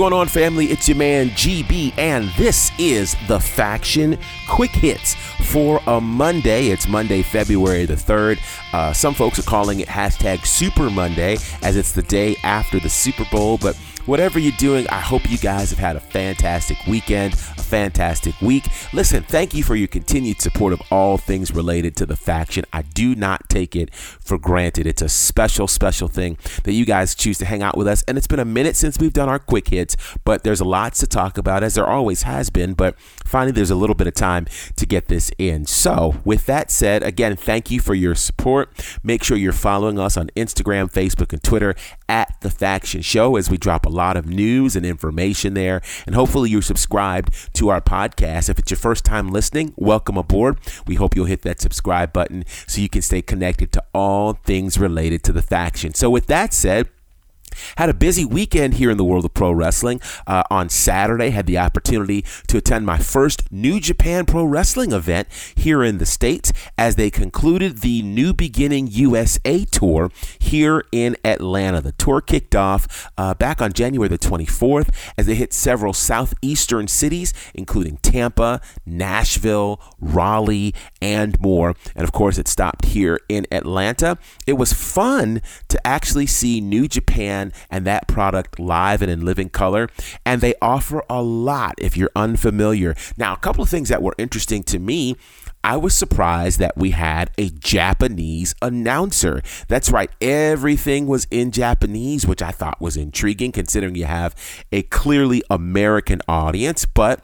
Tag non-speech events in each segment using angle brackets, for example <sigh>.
Going on, family? It's your man GB, and this is the Faction Quick Hits for a Monday. It's Monday, February the 3rd. Uh, some folks are calling it hashtag Super Monday, as it's the day after the Super Bowl, but whatever you're doing, I hope you guys have had a fantastic weekend, a fantastic week. Listen, thank you for your continued support of all things related to the faction. I do not take it for granted. It's a special, special thing that you guys choose to hang out with us. And it's been a minute since we've done our quick hits, but there's a lot to talk about, as there always has been. But finally, there's a little bit of time to get this in. So, with that said, again, thank you for your support. Make sure you're following us on Instagram, Facebook, and Twitter at The Faction Show as we drop a lot of news and information there. And hopefully, you're subscribed to our podcast. If it's your first time listening, welcome aboard. We hope you'll hit that subscribe button so you can stay connected to all things related to the faction. So, with that said, had a busy weekend here in the world of pro wrestling. Uh, on Saturday, had the opportunity to attend my first New Japan Pro Wrestling event here in the States as they concluded the New Beginning USA tour here in Atlanta. The tour kicked off uh, back on January the 24th as they hit several southeastern cities, including Tampa, Nashville, Raleigh, and more. And of course, it stopped here in Atlanta. It was fun to actually see New Japan and that product live and in living color. And they offer a lot if you're unfamiliar. Now, a couple of things that were interesting to me. I was surprised that we had a Japanese announcer. That's right, everything was in Japanese, which I thought was intriguing considering you have a clearly American audience. But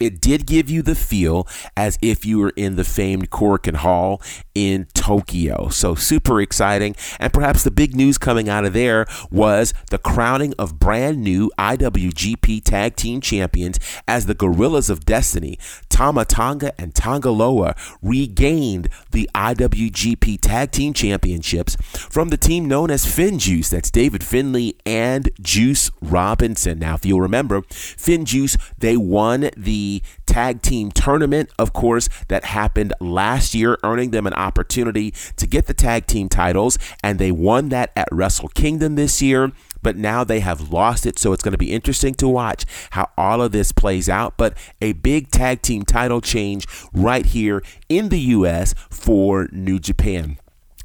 it did give you the feel as if you were in the famed Korakuen Hall in Tokyo. So super exciting. And perhaps the big news coming out of there was the crowning of brand new IWGP Tag Team Champions as the Gorillas of Destiny, Tama Tonga and Tonga Loa, regained the IWGP Tag Team Championships from the team known as FinJuice. That's David Finlay and Juice Robinson. Now, if you'll remember, FinJuice, they won the tag team tournament, of course, that happened last year, earning them an opportunity to get the tag team titles. And they won that at Wrestle Kingdom this year but now they have lost it. So it's going to be interesting to watch how all of this plays out. But a big tag team title change right here in the U.S. for New Japan.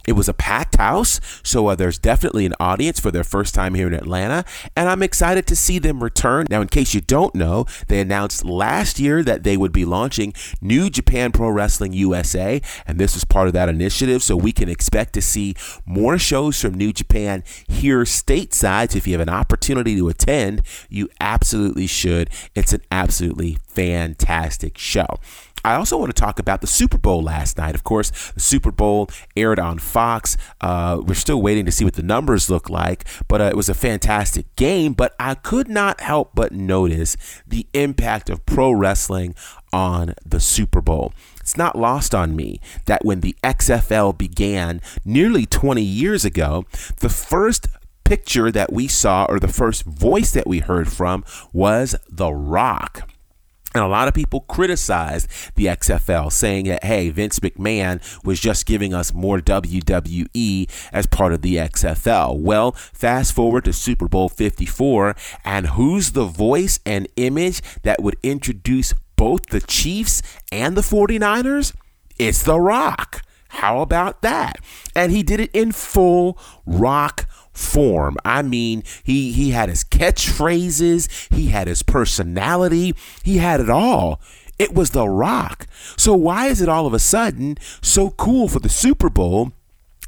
It was a packed house, so uh, there's definitely an audience for their first time here in Atlanta, and I'm excited to see them return. Now, in case you don't know, they announced last year that they would be launching New Japan Pro Wrestling USA, and this was part of that initiative, so we can expect to see more shows from New Japan here stateside. So if you have an opportunity to attend, you absolutely should. It's an absolutely fantastic show. I also want to talk about the Super Bowl last night. Of course, the Super Bowl aired on Fox. Uh, we're still waiting to see what the numbers look like, but uh, it was a fantastic game. But I could not help but notice the impact of pro wrestling on the Super Bowl. It's not lost on me that when the XFL began nearly 20 years ago, the first picture that we saw or the first voice that we heard from was The Rock. And a lot of people criticized the XFL, saying that, hey, Vince McMahon was just giving us more WWE as part of the XFL. Well, fast forward to Super Bowl 54, and who's the voice and image that would introduce both the Chiefs and the 49ers? It's The Rock. How about that? And he did it in full rock form. I mean, he he had his catchphrases, he had his personality, he had it all. It was The Rock. So why is it all of a sudden so cool for the Super Bowl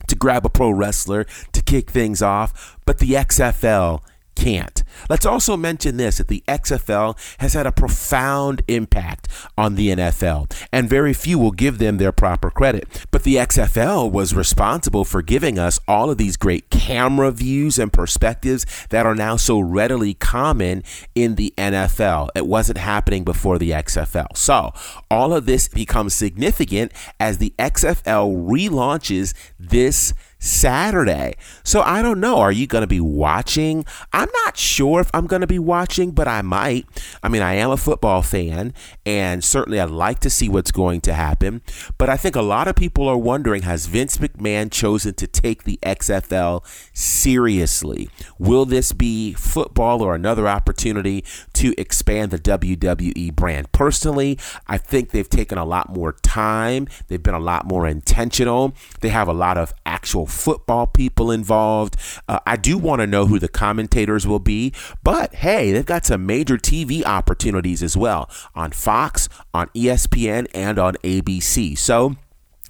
to grab a pro wrestler to kick things off, but the XFL can't. Let's also mention this that the XFL has had a profound impact on the NFL, and very few will give them their proper credit. But the XFL was responsible for giving us all of these great camera views and perspectives that are now so readily common in the NFL. It wasn't happening before the XFL. So, all of this becomes significant as the XFL relaunches this Saturday. So I don't know. Are you going to be watching? I'm not sure if I'm going to be watching, but I might. I mean, I am a football fan, and certainly I'd like to see what's going to happen. But I think a lot of people are wondering has Vince McMahon chosen to take the XFL seriously? Will this be football or another opportunity to expand the WWE brand? Personally, I think they've taken a lot more time, they've been a lot more intentional, they have a lot of actual football people involved. Uh, I do want to know who the commentators will be, but hey, they've got some major TV opportunities as well on Fox, on ESPN, and on ABC. So,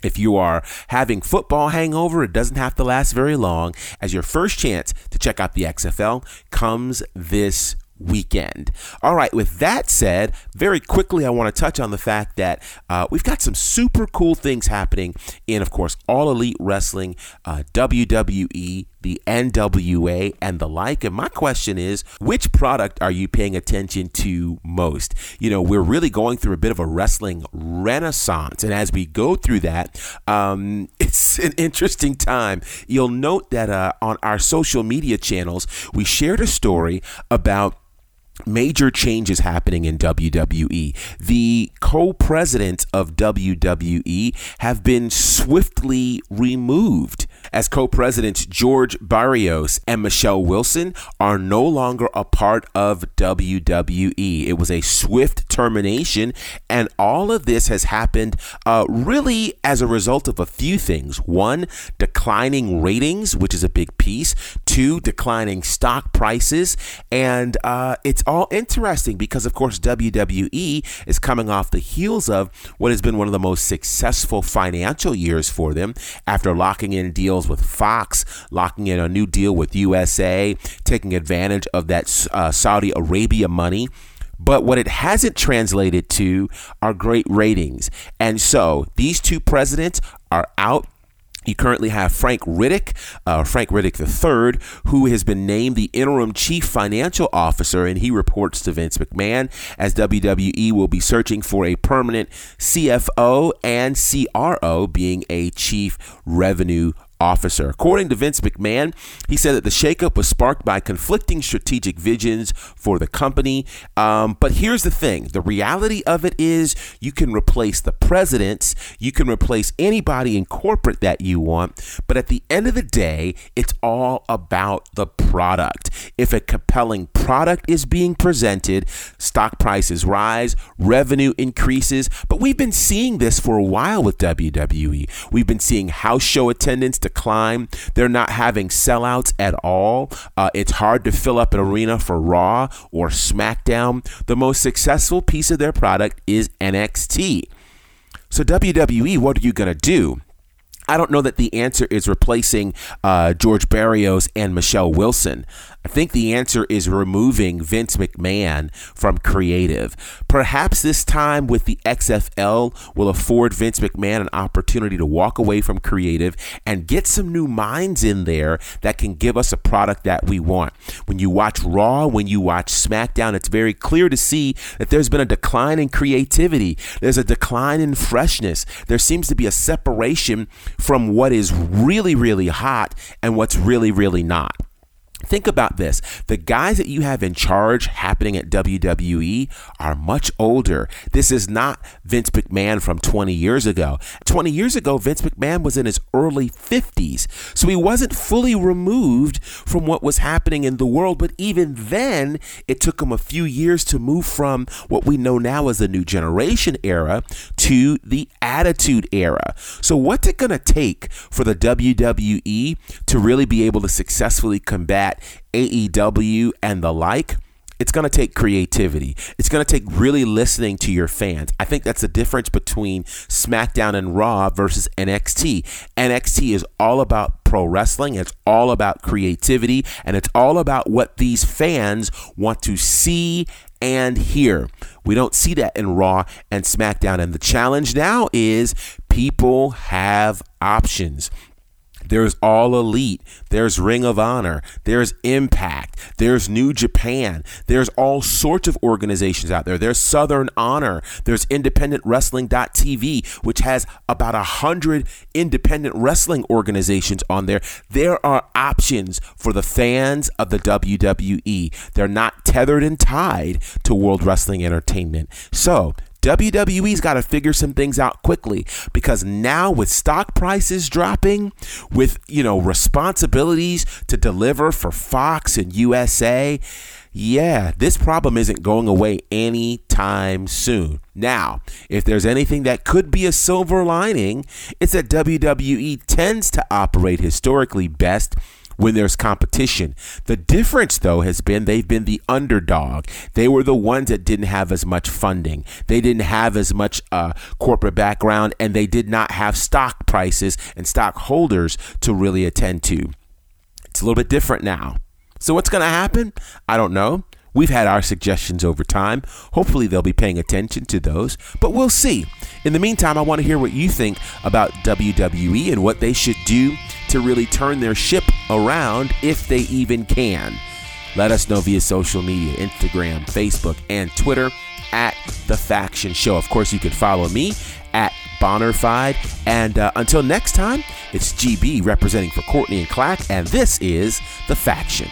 if you are having football hangover, it doesn't have to last very long, as your first chance to check out the XFL comes this weekend. All right, with that said, very quickly, I want to touch on the fact that uh, we've got some super cool things happening in, of course, All Elite Wrestling, uh, WWE, the NWA, and the like. And my question is, which product are you paying attention to most? You know, we're really going through a bit of a wrestling renaissance. And as we go through that, um, <laughs> it's an interesting time. You'll note that uh, on our social media channels, we shared a story about major changes happening in WWE. The co presidents of WWE have been swiftly removed as co presidents George Barrios and Michelle Wilson are no longer a part of WWE. It was a swift termination, and all of this has happened uh, really as a result of a few things. One, declining ratings, which is a big piece, two, declining stock prices, and uh, it's all interesting because, of course, WWE is coming off the heels of what has been one of the most successful financial years for them after locking in deals deals with Fox, locking in a new deal with USA, taking advantage of that uh, Saudi Arabia money. But what it hasn't translated to are great ratings. And so these two presidents are out you currently have Frank Riddick, uh, Frank Riddick III, who has been named the interim chief financial officer, and he reports to Vince McMahon as WWE will be searching for a permanent CFO and CRO, being a chief revenue officer. According to Vince McMahon, he said that the shakeup was sparked by conflicting strategic visions for the company. Um, but here's the thing the reality of it is you can replace the presidents, you can replace anybody in corporate that you want. But at the end of the day, it's all about the product. If a compelling product is being presented, stock prices rise, revenue increases. But we've been seeing this for a while with WWE. We've been seeing house show attendance decline. Climb they're not having sellouts at all. Uh, it's hard to fill up an arena for Raw or SmackDown. The most successful piece of their product is NXT. So, WWE, what are you going to do? I don't know that the answer is replacing uh, George Barrios and Michelle Wilson. I think the answer is removing Vince McMahon from creative. Perhaps this time with the XFL will afford Vince McMahon an opportunity to walk away from creative and get some new minds in there that can give us a product that we want. When you watch Raw, when you watch SmackDown, it's very clear to see that there's been a decline in creativity. There's a decline in freshness. There seems to be a separation from what is really, really hot and what's really, really not. Think about this. The guys that you have in charge happening at WWE are much older. This is not Vince McMahon from 20 years ago. 20 years ago, Vince McMahon was in his early 50s. So he wasn't fully removed from what was happening in the world. But even then, it took him a few years to move from what we know now as the new generation era to the attitude era. So, what's it going to take for the WWE to really be able to successfully combat? AEW and the like, it's going to take creativity. It's going to take really listening to your fans. I think that's the difference between SmackDown and Raw versus NXT. NXT is all about pro wrestling, it's all about creativity, and it's all about what these fans want to see and hear. We don't see that in Raw and SmackDown. And the challenge now is people have options. There's All Elite. There's Ring of Honor. There's Impact. There's New Japan. There's all sorts of organizations out there. There's Southern Honor. There's Independent Wrestling.tv, which has about a hundred independent wrestling organizations on there. There are options for the fans of the WWE. They're not tethered and tied to World Wrestling Entertainment. So WWE's got to figure some things out quickly because now with stock prices dropping, with you know responsibilities to deliver for Fox and USA, yeah, this problem isn't going away anytime soon. Now, if there's anything that could be a silver lining, it's that WWE tends to operate historically best when there's competition. The difference, though, has been they've been the underdog. They were the ones that didn't have as much funding, they didn't have as much uh, corporate background, and they did not have stock prices and stockholders to really attend to. It's a little bit different now. So, what's going to happen? I don't know. We've had our suggestions over time. Hopefully, they'll be paying attention to those, but we'll see. In the meantime, I want to hear what you think about WWE and what they should do to really turn their ship around if they even can. Let us know via social media Instagram, Facebook, and Twitter at The Faction Show. Of course, you can follow me at Bonnerfied. And uh, until next time, it's GB representing for Courtney and Clack, and this is The Faction.